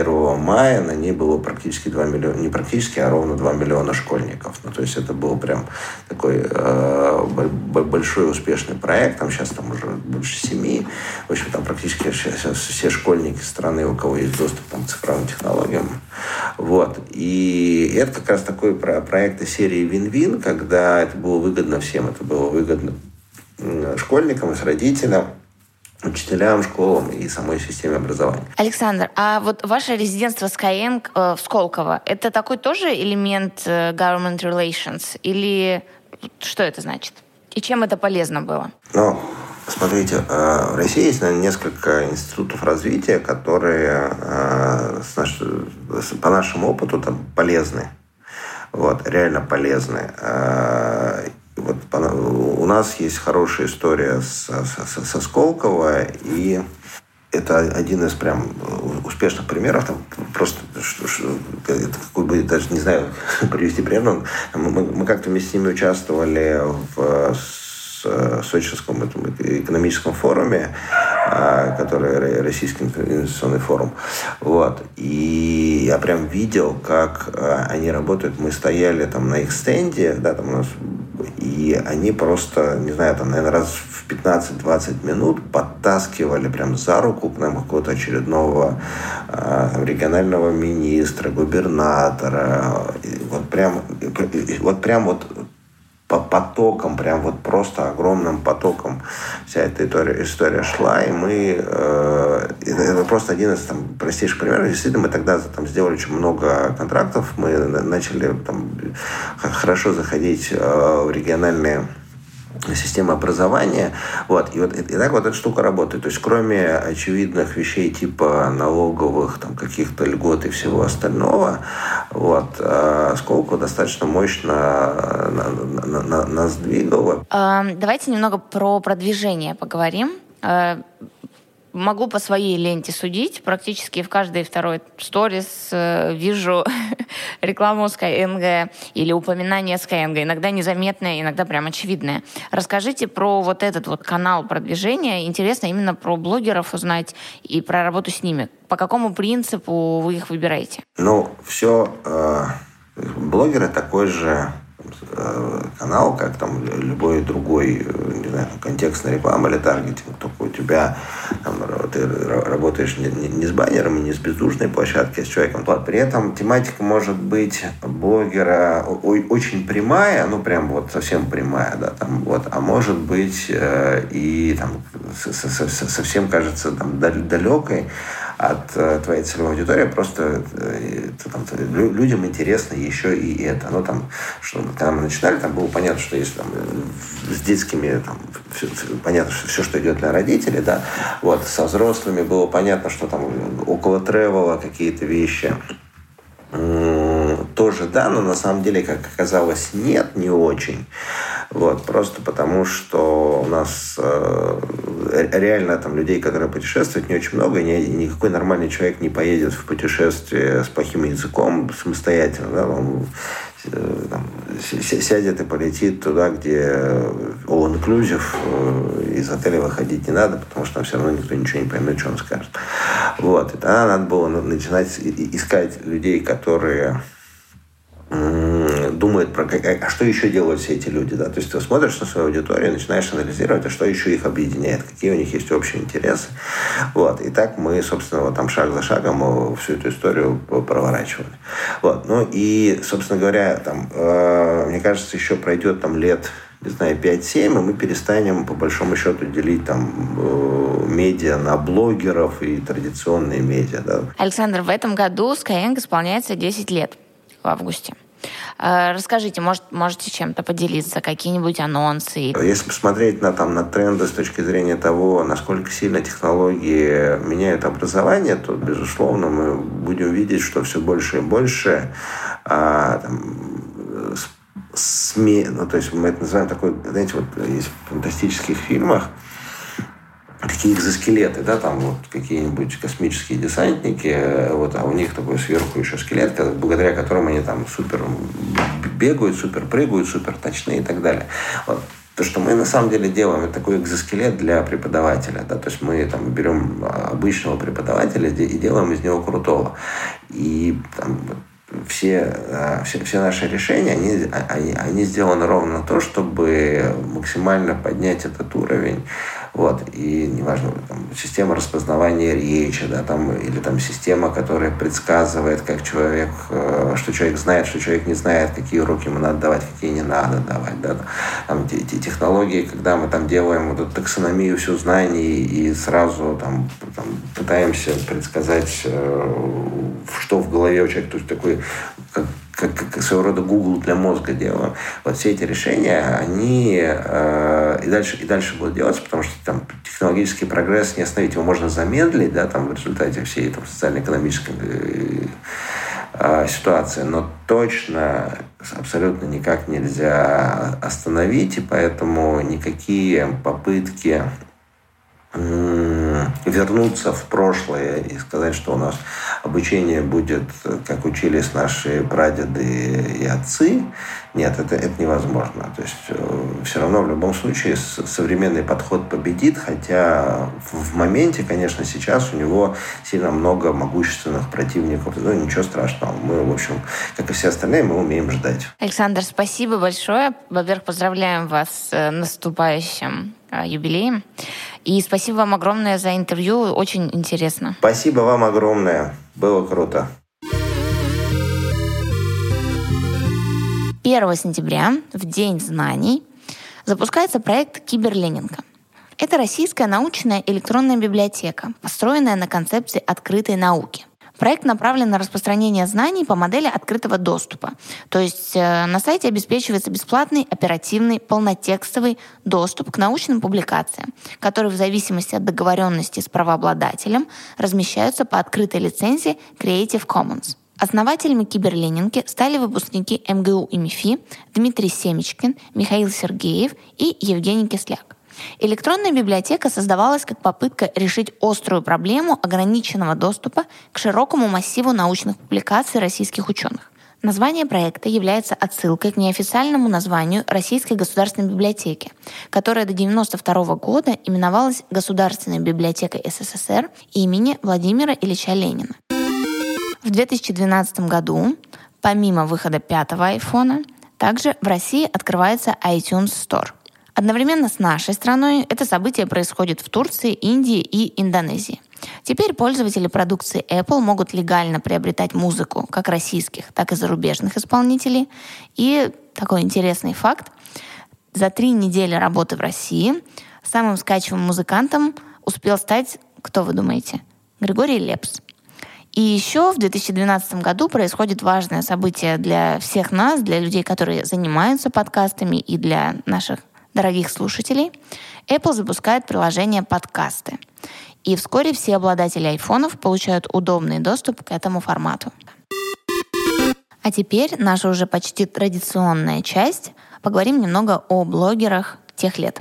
1 мая на ней было практически 2 миллиона, не практически, а ровно 2 миллиона школьников. Ну, то есть это был прям такой э, большой успешный проект. Там сейчас там уже больше семи. В общем, там практически сейчас все школьники страны, у кого есть доступ там, к цифровым технологиям. Вот. И это как раз такой проект из серии Вин-Вин, когда это было выгодно всем. Это было выгодно школьникам и с родителям учителям, школам и самой системе образования. Александр, а вот ваше резидентство Skyeng э, в Сколково, это такой тоже элемент э, government relations? Или что это значит? И чем это полезно было? Ну, смотрите, э, в России есть наверное, несколько институтов развития, которые э, наш, по нашему опыту там полезны. Вот, реально полезны. Э, вот нас есть хорошая история со, со, со Сколково, и это один из прям успешных примеров. Там просто что, что, это какой бы даже не знаю привести пример. Мы, мы как-то вместе с ними участвовали в Сочинском этом экономическом форуме, который Российский инвестиционный форум. Вот. И я прям видел, как а, они работают. Мы стояли там на их стенде, да, там у нас и они просто, не знаю, там, наверное, раз в 15-20 минут подтаскивали прям за руку к нам какого-то очередного э, регионального министра, губернатора. И вот прям, вот прям вот по потокам, прям вот просто огромным потоком вся эта история, история шла, и мы... Э, это, просто один из там, простейших примеров. Действительно, мы тогда там, сделали очень много контрактов, мы начали там, хорошо заходить э, в региональные системы образования. Вот. И, вот, и так вот эта штука работает. То есть кроме очевидных вещей типа налоговых, там, каких-то льгот и всего остального, вот, э, Сколково достаточно мощно на, нас двигало. Давайте немного про продвижение поговорим. Могу по своей ленте судить. Практически в каждой второй сторис э, вижу рекламу Skyeng или упоминание Skyeng. Иногда незаметное, иногда прям очевидное. Расскажите про вот этот вот канал продвижения. Интересно именно про блогеров узнать и про работу с ними. По какому принципу вы их выбираете? Ну, все... Э, блогеры такой же канал, как там любой другой, э, не знаю, контекстная реклама или таргетинг, только у тебя там, ты работаешь не, не, не с баннером, не с бездушной площадки, а с человеком. При этом тематика может быть блогера очень прямая, ну прям вот совсем прямая, да, там вот, а может быть э, и там совсем кажется там далекой, от э, твоей целевой аудитории, просто э, там, людям интересно еще и это. Ну, там, что, когда мы начинали, там было понятно, что есть там, с детскими, там, все, понятно, что все, что идет для родителей, да, вот, со взрослыми было понятно, что там около тревела какие-то вещи, тоже да, но на самом деле, как оказалось, нет, не очень. Вот, просто потому, что у нас э, реально там людей, которые путешествуют, не очень много, и ни, никакой нормальный человек не поедет в путешествие с плохим языком самостоятельно. Да, он э, там, сядет и полетит туда, где all inclusive, э, из отеля выходить не надо, потому что там все равно никто ничего не поймет, что он скажет. Вот. И тогда надо было начинать искать людей, которые думает про как, а что еще делают все эти люди, да, то есть ты смотришь на свою аудиторию, начинаешь анализировать, а что еще их объединяет, какие у них есть общие интересы, вот, и так мы, собственно, вот там шаг за шагом всю эту историю проворачивали, вот, ну и, собственно говоря, там, э, мне кажется, еще пройдет там лет не знаю, 5-7, и мы перестанем, по большому счету, делить там э, медиа на блогеров и традиционные медиа. Да. Александр, в этом году Skyeng исполняется 10 лет в августе. Э, расскажите, может, можете чем-то поделиться, какие-нибудь анонсы? Если посмотреть на, там, на тренды с точки зрения того, насколько сильно технологии меняют образование, то, безусловно, мы будем видеть, что все больше и больше а, там, СМИ, ну, то есть мы это называем такой, знаете, вот есть в фантастических фильмах, такие экзоскелеты, да, там вот какие-нибудь космические десантники, э, вот, а у них такой сверху еще скелет, благодаря которому они там супер бегают, супер прыгают, супер точные и так далее. Вот. То, что мы на самом деле делаем, это такой экзоскелет для преподавателя. Да? То есть мы там, берем обычного преподавателя и делаем из него крутого. И там, все, э, все, все наши решения, они, они, они сделаны ровно на то, чтобы максимально поднять этот уровень вот. И неважно, там, система распознавания речи, да, там, или там система, которая предсказывает, как человек, э, что человек знает, что человек не знает, какие уроки ему надо давать, какие не надо давать. Да, там, те, те технологии, когда мы там делаем вот эту таксономию все знаний и сразу там, там пытаемся предсказать, э, что в голове у человека, то есть такой как как, своего рода Google для мозга делаю. Вот все эти решения, они э, и, дальше, и дальше будут делаться, потому что там технологический прогресс не остановить. Его можно замедлить, да, там в результате всей там, социально-экономической э, э, ситуации, но точно абсолютно никак нельзя остановить, и поэтому никакие попытки вернуться в прошлое и сказать, что у нас обучение будет, как учились наши прадеды и отцы, нет, это, это невозможно. То есть э, все равно в любом случае современный подход победит, хотя в моменте, конечно, сейчас у него сильно много могущественных противников. Ну, ничего страшного. Мы, в общем, как и все остальные, мы умеем ждать. Александр, спасибо большое. Во-первых, поздравляем вас с наступающим э, юбилеем. И спасибо вам огромное за интервью. Очень интересно. Спасибо вам огромное. Было круто. 1 сентября, в День знаний, запускается проект «Киберленинка». Это российская научная электронная библиотека, построенная на концепции открытой науки. Проект направлен на распространение знаний по модели открытого доступа. То есть э, на сайте обеспечивается бесплатный, оперативный, полнотекстовый доступ к научным публикациям, которые в зависимости от договоренности с правообладателем размещаются по открытой лицензии Creative Commons. Основателями киберленинки стали выпускники МГУ и МИФИ Дмитрий Семечкин, Михаил Сергеев и Евгений Кисляк. Электронная библиотека создавалась как попытка решить острую проблему ограниченного доступа к широкому массиву научных публикаций российских ученых. Название проекта является отсылкой к неофициальному названию Российской государственной библиотеки, которая до 1992 года именовалась Государственной библиотекой СССР имени Владимира Ильича Ленина. В 2012 году, помимо выхода пятого айфона, Также в России открывается iTunes Store. Одновременно с нашей страной это событие происходит в Турции, Индии и Индонезии. Теперь пользователи продукции Apple могут легально приобретать музыку как российских, так и зарубежных исполнителей. И такой интересный факт. За три недели работы в России самым скачиваемым музыкантом успел стать, кто вы думаете? Григорий Лепс. И еще в 2012 году происходит важное событие для всех нас, для людей, которые занимаются подкастами и для наших дорогих слушателей. Apple запускает приложение «Подкасты». И вскоре все обладатели айфонов получают удобный доступ к этому формату. А теперь наша уже почти традиционная часть. Поговорим немного о блогерах тех лет.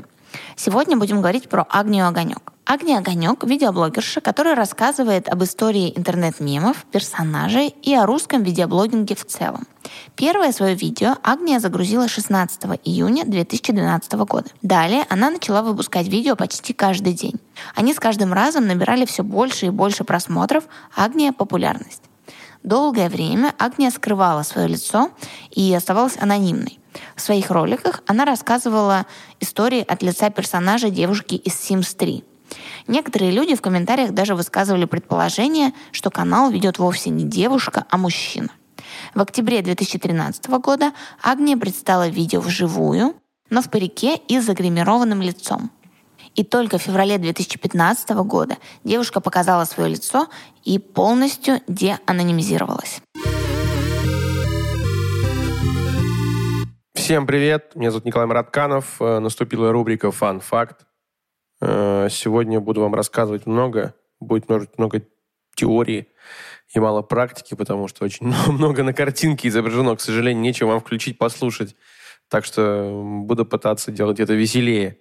Сегодня будем говорить про Агнию Огонек. Агния Огонек – видеоблогерша, которая рассказывает об истории интернет-мемов, персонажей и о русском видеоблогинге в целом. Первое свое видео Агния загрузила 16 июня 2012 года. Далее она начала выпускать видео почти каждый день. Они с каждым разом набирали все больше и больше просмотров, Агния – популярность. Долгое время Агния скрывала свое лицо и оставалась анонимной. В своих роликах она рассказывала истории от лица персонажа девушки из Sims 3. Некоторые люди в комментариях даже высказывали предположение, что канал ведет вовсе не девушка, а мужчина. В октябре 2013 года Агния предстала видео вживую, но в парике и с загримированным лицом. И только в феврале 2015 года девушка показала свое лицо и полностью деанонимизировалась. Всем привет, меня зовут Николай Маратканов. Э, наступила рубрика «Фан Факт». Э, сегодня буду вам рассказывать много, будет много, много теории и мало практики, потому что очень много на картинке изображено. К сожалению, нечего вам включить, послушать. Так что буду пытаться делать это веселее.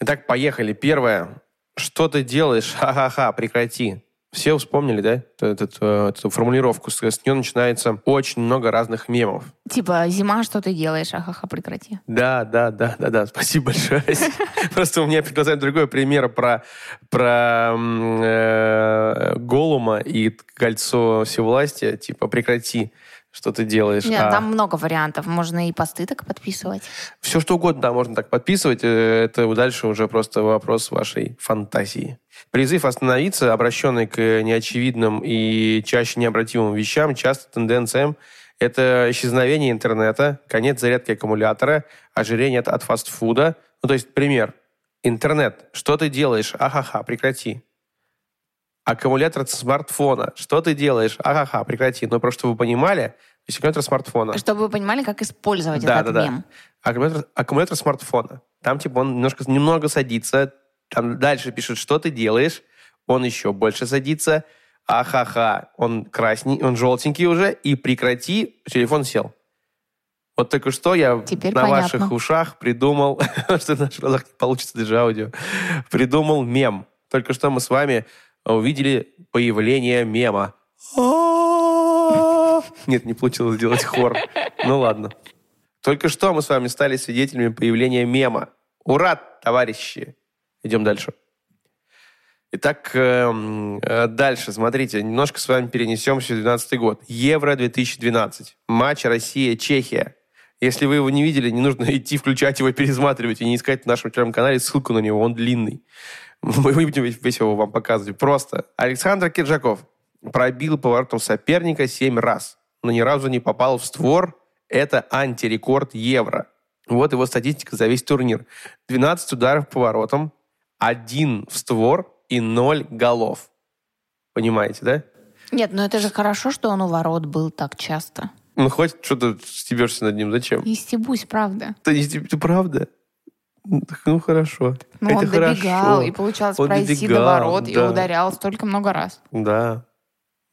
Итак, поехали. Первое. Что ты делаешь? Ха-ха-ха, прекрати. Все вспомнили, да, эту, э, эту формулировку. С нее начинается очень много разных мемов. Типа, зима, что ты делаешь? Ахаха, прекрати. Да, да, да, да, да. Спасибо большое. Просто у меня перед глазами другой пример про, про э, Голума и кольцо всевластия. Типа, прекрати что ты делаешь. Нет, а... там много вариантов. Можно и посты так подписывать. Все что угодно, да, можно так подписывать. Э, это дальше уже просто вопрос вашей фантазии. Призыв остановиться, обращенный к неочевидным и чаще необратимым вещам, часто тенденциям, это исчезновение интернета, конец зарядки аккумулятора, ожирение от, от фастфуда. Ну, то есть, пример. Интернет. Что ты делаешь? Ахаха, прекрати. Аккумулятор смартфона. Что ты делаешь? Ахаха, прекрати. Но просто чтобы вы понимали, то есть аккумулятор смартфона. Чтобы вы понимали, как использовать да, этот да, мем. Да. Аккумулятор, аккумулятор смартфона. Там типа он немножко, немного садится. Там дальше пишет, что ты делаешь. Он еще больше садится. Ахаха, он красненький, он желтенький уже. И прекрати, телефон сел. Вот только что я Теперь на понятно. ваших ушах придумал, что в наших глазах не получится даже аудио, придумал мем. Только что мы с вами увидели появление мема. Нет, не получилось сделать хор. Ну ладно. Только что мы с вами стали свидетелями появления мема. Ура, товарищи! Идем дальше. Итак, эм, э, дальше, смотрите, немножко с вами перенесемся в 2012 год. Евро 2012. Матч Россия-Чехия. Если вы его не видели, не нужно идти включать его, пересматривать и не искать в нашем телеграм-канале ссылку на него, он длинный. Мы будем весь его вам показывать. Просто Александр Киржаков пробил поворотом соперника 7 раз, но ни разу не попал в створ. Это антирекорд Евро. Вот его статистика за весь турнир. 12 ударов поворотом, один в створ и 0 голов. Понимаете, да? Нет, но это же хорошо, что он у ворот был так часто. Ну, хоть что-то стебешься над ним. Зачем? Не стебусь, правда. Ты не стеб... правда? Ну, хорошо. Ну, Это он хорошо. добегал, и получалось Он пройти добегал, до ворот, и да. ударял столько много раз. Да.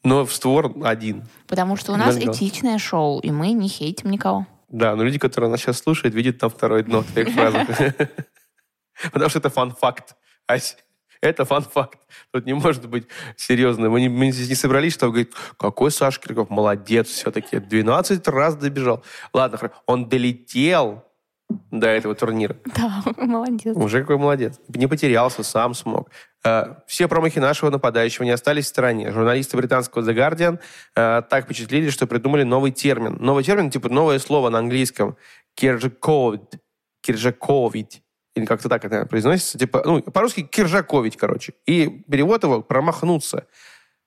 Но в створ один. Потому что у нас Иногда. этичное шоу, и мы не хейтим никого. Да, но люди, которые нас сейчас слушают, видят там второе дно в твоих фразах. Потому что это фан-факт. Ась, это фан-факт. Тут не может быть серьезно. Мы, не, мы здесь не собрались, чтобы говорить, какой Саша Кирков молодец все-таки. 12 раз добежал. Ладно. Он долетел до этого турнира. Да, молодец. Уже какой молодец. Не потерялся, сам смог. Э, Все промахи нашего нападающего не остались в стороне. Журналисты британского The Guardian э, так впечатлили, что придумали новый термин. Новый термин, типа новое слово на английском. Киржаковид. Киржаковид. Или как-то так это произносится. Типа, ну, по-русски киржаковить, короче. И перевод его промахнуться.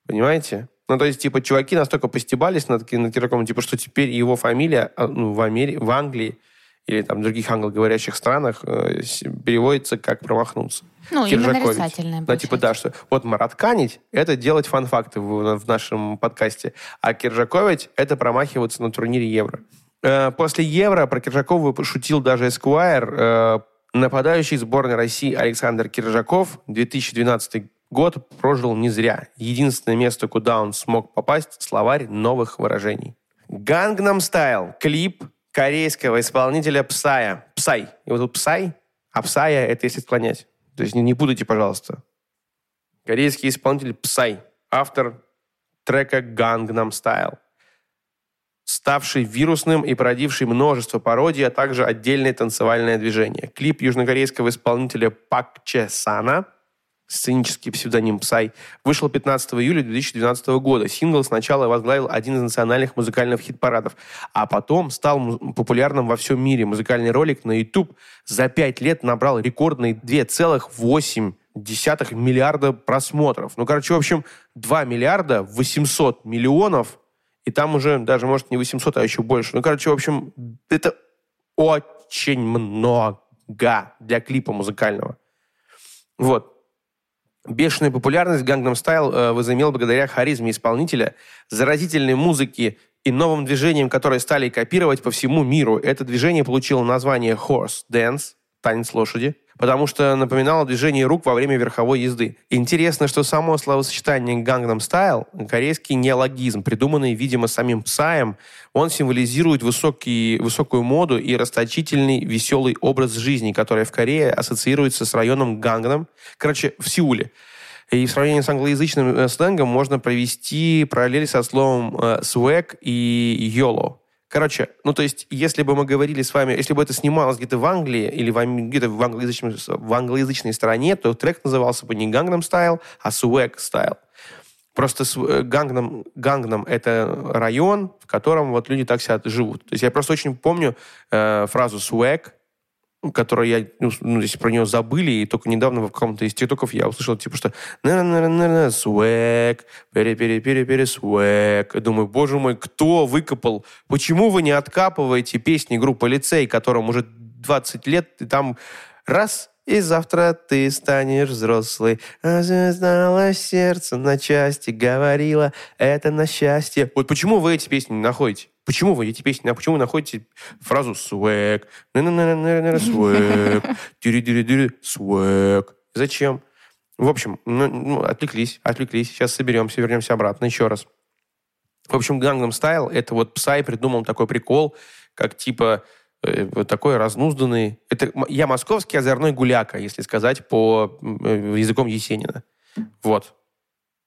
Понимаете? Ну, то есть, типа, чуваки настолько постебались над, над Киржаковым, типа, что теперь его фамилия а, ну, в, Амери... в Англии или там в других англоговорящих странах э, переводится как промахнуться. Ну, именно Киржакович. нарицательное. Да, типа, да, что вот маратканить – это делать фан-факты в, в нашем подкасте, а киржаковить – это промахиваться на турнире Евро. Э, После Евро про Киржакова пошутил даже Эсквайр. Нападающий сборной России Александр Киржаков 2012 год прожил не зря. Единственное место, куда он смог попасть – словарь новых выражений. Gangnam Style. Клип корейского исполнителя Псая. Псай. Его тут Псай, а Псая – это если склонять. То есть не, не путайте, пожалуйста. Корейский исполнитель Псай. Автор трека Gangnam Style. Ставший вирусным и породивший множество пародий, а также отдельное танцевальное движение. Клип южнокорейского исполнителя Пак Че Сана, сценический псевдоним Псай, вышел 15 июля 2012 года. Сингл сначала возглавил один из национальных музыкальных хит-парадов, а потом стал популярным во всем мире. Музыкальный ролик на YouTube за пять лет набрал рекордные 2,8 миллиарда просмотров. Ну, короче, в общем, 2 миллиарда 800 миллионов, и там уже даже, может, не 800, а еще больше. Ну, короче, в общем, это очень много для клипа музыкального. Вот. Бешеную популярность Gangnam Style э, возымел благодаря харизме исполнителя, заразительной музыке и новым движениям, которые стали копировать по всему миру. Это движение получило название Horse Dance, танец лошади, потому что напоминало движение рук во время верховой езды. Интересно, что само словосочетание Gangnam Style, корейский неологизм, придуманный, видимо, самим Псаем, он символизирует высокий, высокую моду и расточительный, веселый образ жизни, который в Корее ассоциируется с районом Гангнам, короче, в Сеуле. И в сравнении с англоязычным э, сленгом можно провести параллель со словом э, swag и YOLO. Короче, ну то есть, если бы мы говорили с вами, если бы это снималось где-то в Англии или в, где-то в, англоязычном- в англоязычной стране, то трек назывался бы не Gangnam Style, а Swag Style. Просто э, Гангнам, Гангнам – это район, в котором вот люди так себя живут. То есть я просто очень помню э, фразу «swag», которую я, ну, ну, если про нее забыли, и только недавно в каком-то из тиктоков я услышал, типа, что «на-на-на-на-на, swag, пере-пере-пере-пере, swag». Думаю, боже мой, кто выкопал? Почему вы не откапываете песни группы «Лицей», которым уже 20 лет, и там раз и завтра ты станешь взрослый. А знала сердце на части, говорила, это на счастье. Вот почему вы эти песни не находите? Почему вы эти песни, а почему вы находите фразу swag. Дюри-дюри-дюри, swag. Зачем? В общем, ну, отвлеклись, отвлеклись. Сейчас соберемся, вернемся обратно еще раз. В общем, Gangnam Style, это вот Псай придумал такой прикол, как типа вот такой разнузданный... Это я московский озорной гуляка, если сказать по языком Есенина. Вот.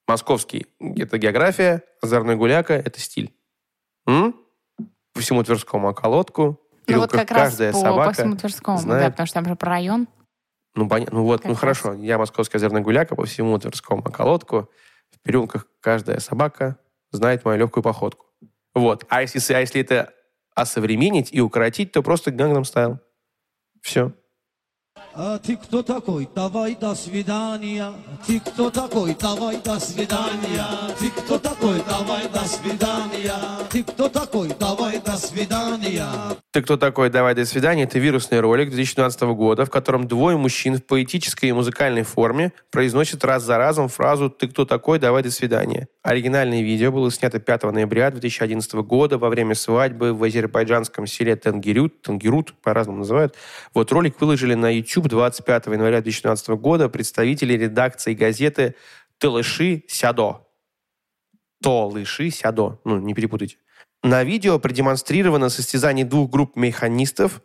Московский — это география, озорной гуляка — это стиль. М? По всему Тверскому околотку. Ну вот Переулках как раз каждая по, собака по всему Тверскому, знает. да, потому что там же про район. Ну, понятно. Ну вот, Как ну раз. хорошо. Я московский озерный гуляка по всему Тверскому околотку. В переулках каждая собака знает мою легкую походку. Вот. А если, а если это осовременить и укоротить, то просто Gangnam Style. Все. А ты кто такой? Давай до свидания. Ты кто такой? Давай до свидания. Ты кто такой? Давай до свидания. Ты кто такой? Давай до свидания. «Ты кто такой? Давай, до свидания» — это вирусный ролик 2012 года, в котором двое мужчин в поэтической и музыкальной форме произносят раз за разом фразу «Ты кто такой? Давай, до свидания». Оригинальное видео было снято 5 ноября 2011 года во время свадьбы в азербайджанском селе Тенгерют, Тенгерут, по-разному называют. Вот ролик выложили на YouTube 25 января 2012 года представители редакции газеты «Талыши Сядо». Толыши Сядо. Ну, не перепутайте. На видео продемонстрировано состязание двух групп механистов,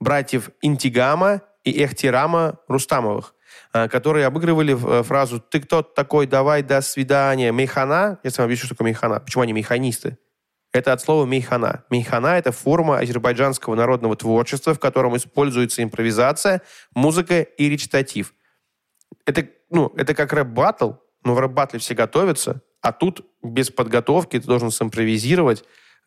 братьев Интигама и Эхтирама Рустамовых, э, которые обыгрывали э, фразу «Ты кто такой? Давай, до свидания». Механа, я сам объясню, что такое механа. Почему они механисты? Это от слова мейхана. Мейхана — это форма азербайджанского народного творчества, в котором используется импровизация, музыка и речитатив. Это, ну, это как рэп-баттл, но в рэп-баттле все готовятся, а тут без подготовки ты должен симпровизировать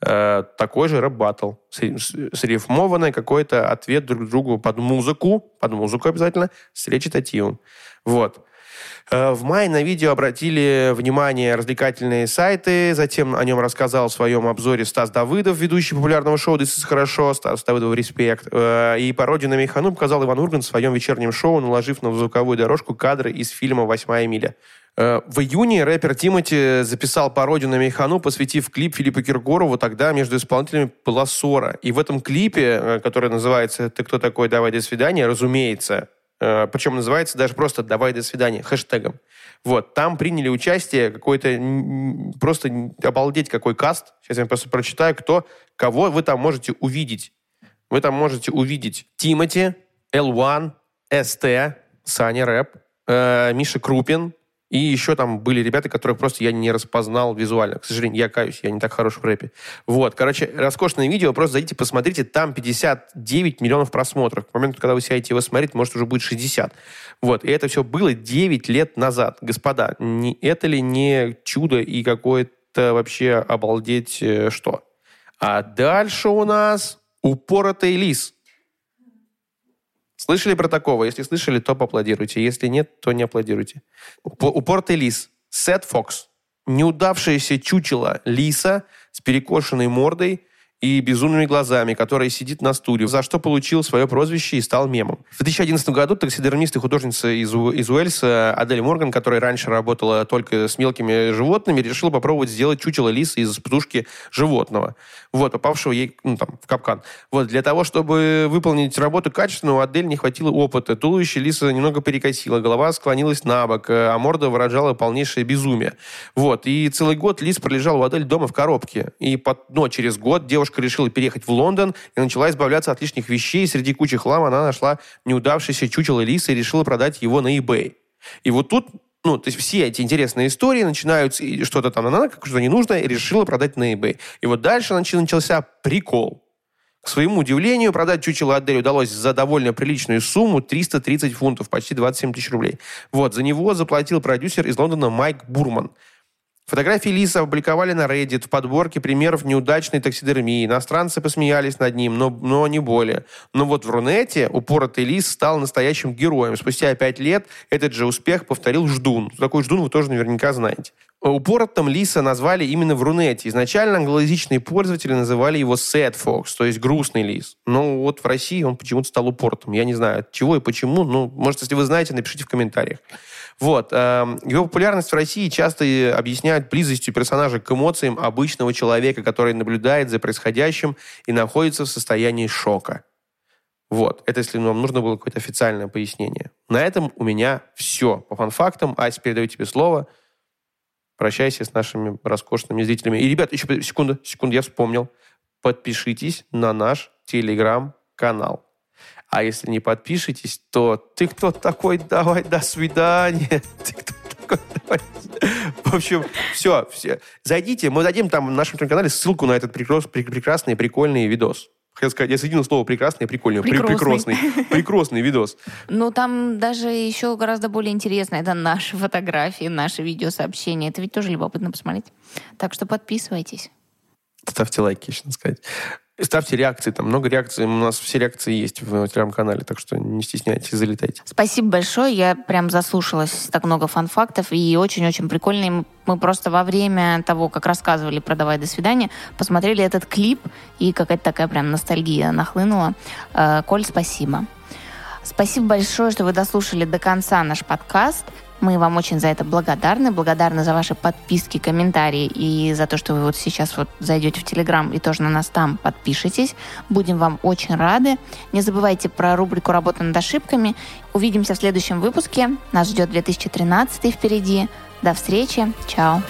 э, такой же рэп-баттл. Срифмованный какой-то ответ друг другу под музыку, под музыку обязательно, с речитативом. Вот. Э, в мае на видео обратили внимание развлекательные сайты, затем о нем рассказал в своем обзоре Стас Давыдов, ведущий популярного шоу «This is хорошо», Стас Давыдов «Респект». Э, и пародию на Мейхану показал Иван Ургант в своем вечернем шоу, наложив на звуковую дорожку кадры из фильма «Восьмая миля». Э, в июне рэпер Тимати записал пародию на Мейхану, посвятив клип Филиппу Киркорову. Тогда между исполнителями была ссора. И в этом клипе, который называется «Ты кто такой? Давай, до свидания», разумеется, причем называется даже просто «давай до свидания» хэштегом. Вот, там приняли участие какой-то, просто обалдеть какой каст. Сейчас я просто прочитаю, кто, кого вы там можете увидеть. Вы там можете увидеть Тимати, L1, ST, Саня Рэп, э, Миша Крупин, и еще там были ребята, которых просто я не распознал визуально. К сожалению, я каюсь, я не так хорош в рэпе. Вот, короче, роскошное видео, просто зайдите, посмотрите, там 59 миллионов просмотров. К моменту, когда вы сядете его смотреть, может, уже будет 60. Вот, и это все было 9 лет назад. Господа, не, это ли не чудо и какое-то вообще обалдеть э, что? А дальше у нас упоротый лис. Слышали про такого? Если слышали, то поаплодируйте. Если нет, то не аплодируйте. Упортый лис. Сет Фокс. Неудавшееся чучело лиса с перекошенной мордой и безумными глазами, который сидит на стуле, за что получил свое прозвище и стал мемом. В 2011 году таксидермист и художница из, из Уэльса Адель Морган, которая раньше работала только с мелкими животными, решила попробовать сделать чучело лисы из тушки животного, вот, попавшего ей ну, там, в капкан. Вот, для того, чтобы выполнить работу качественно, у Адель не хватило опыта. Туловище лиса немного перекосило, голова склонилась на бок, а морда выражала полнейшее безумие. Вот, и целый год лис пролежал у Адель дома в коробке. И под, но через год девушка девушка решила переехать в Лондон и начала избавляться от лишних вещей. Среди кучи хлама она нашла неудавшийся чучело лиса и решила продать его на eBay. И вот тут ну, то есть все эти интересные истории начинаются, что-то там, она что-то ненужное, и решила продать на eBay. И вот дальше начался прикол. К своему удивлению, продать чучело Адель удалось за довольно приличную сумму 330 фунтов, почти 27 тысяч рублей. Вот, за него заплатил продюсер из Лондона Майк Бурман. Фотографии Лиса опубликовали на Reddit в подборке примеров неудачной таксидермии. Иностранцы посмеялись над ним, но, но не более. Но вот в Рунете упоротый Лис стал настоящим героем. Спустя пять лет этот же успех повторил Ждун. Такой Ждун вы тоже наверняка знаете. Упоротом Лиса назвали именно в Рунете. Изначально англоязычные пользователи называли его Sad Fox, то есть грустный лис. Но вот в России он почему-то стал упоротом. Я не знаю, от чего и почему. Ну, может, если вы знаете, напишите в комментариях. Вот. Эм, его популярность в России часто объясняют близостью персонажа к эмоциям обычного человека, который наблюдает за происходящим и находится в состоянии шока. Вот. Это если вам нужно было какое-то официальное пояснение. На этом у меня все. По фан-фактам. Ась, передаю тебе слово. Прощайся с нашими роскошными зрителями. И, ребят, еще секунду, секунду, я вспомнил. Подпишитесь на наш телеграм-канал. А если не подпишетесь, то ты кто такой? Давай, до свидания. Ты кто такой? Давай. В общем, все, все. Зайдите, мы дадим там в нашем канале ссылку на этот прекрасный, прикольный видос. Хотел сказать, я соединил слово прекрасный и прикольный. Прекрасный. Прекрасный, прекрасный видос. Ну, там даже еще гораздо более интересно. Это наши фотографии, наши видеосообщения. Это ведь тоже любопытно посмотреть. Так что подписывайтесь. Ставьте лайки, еще сказать. Ставьте реакции, там много реакций, у нас все реакции есть в телеграм-канале, так что не стесняйтесь, залетайте. Спасибо большое, я прям заслушалась так много фан-фактов, и очень-очень прикольные. Мы просто во время того, как рассказывали про «Давай, до свидания», посмотрели этот клип, и какая-то такая прям ностальгия нахлынула. Э, Коль, спасибо. Спасибо большое, что вы дослушали до конца наш подкаст. Мы вам очень за это благодарны. Благодарны за ваши подписки, комментарии и за то, что вы вот сейчас вот зайдете в Телеграм и тоже на нас там подпишитесь. Будем вам очень рады. Не забывайте про рубрику «Работа над ошибками». Увидимся в следующем выпуске. Нас ждет 2013 впереди. До встречи. Чао.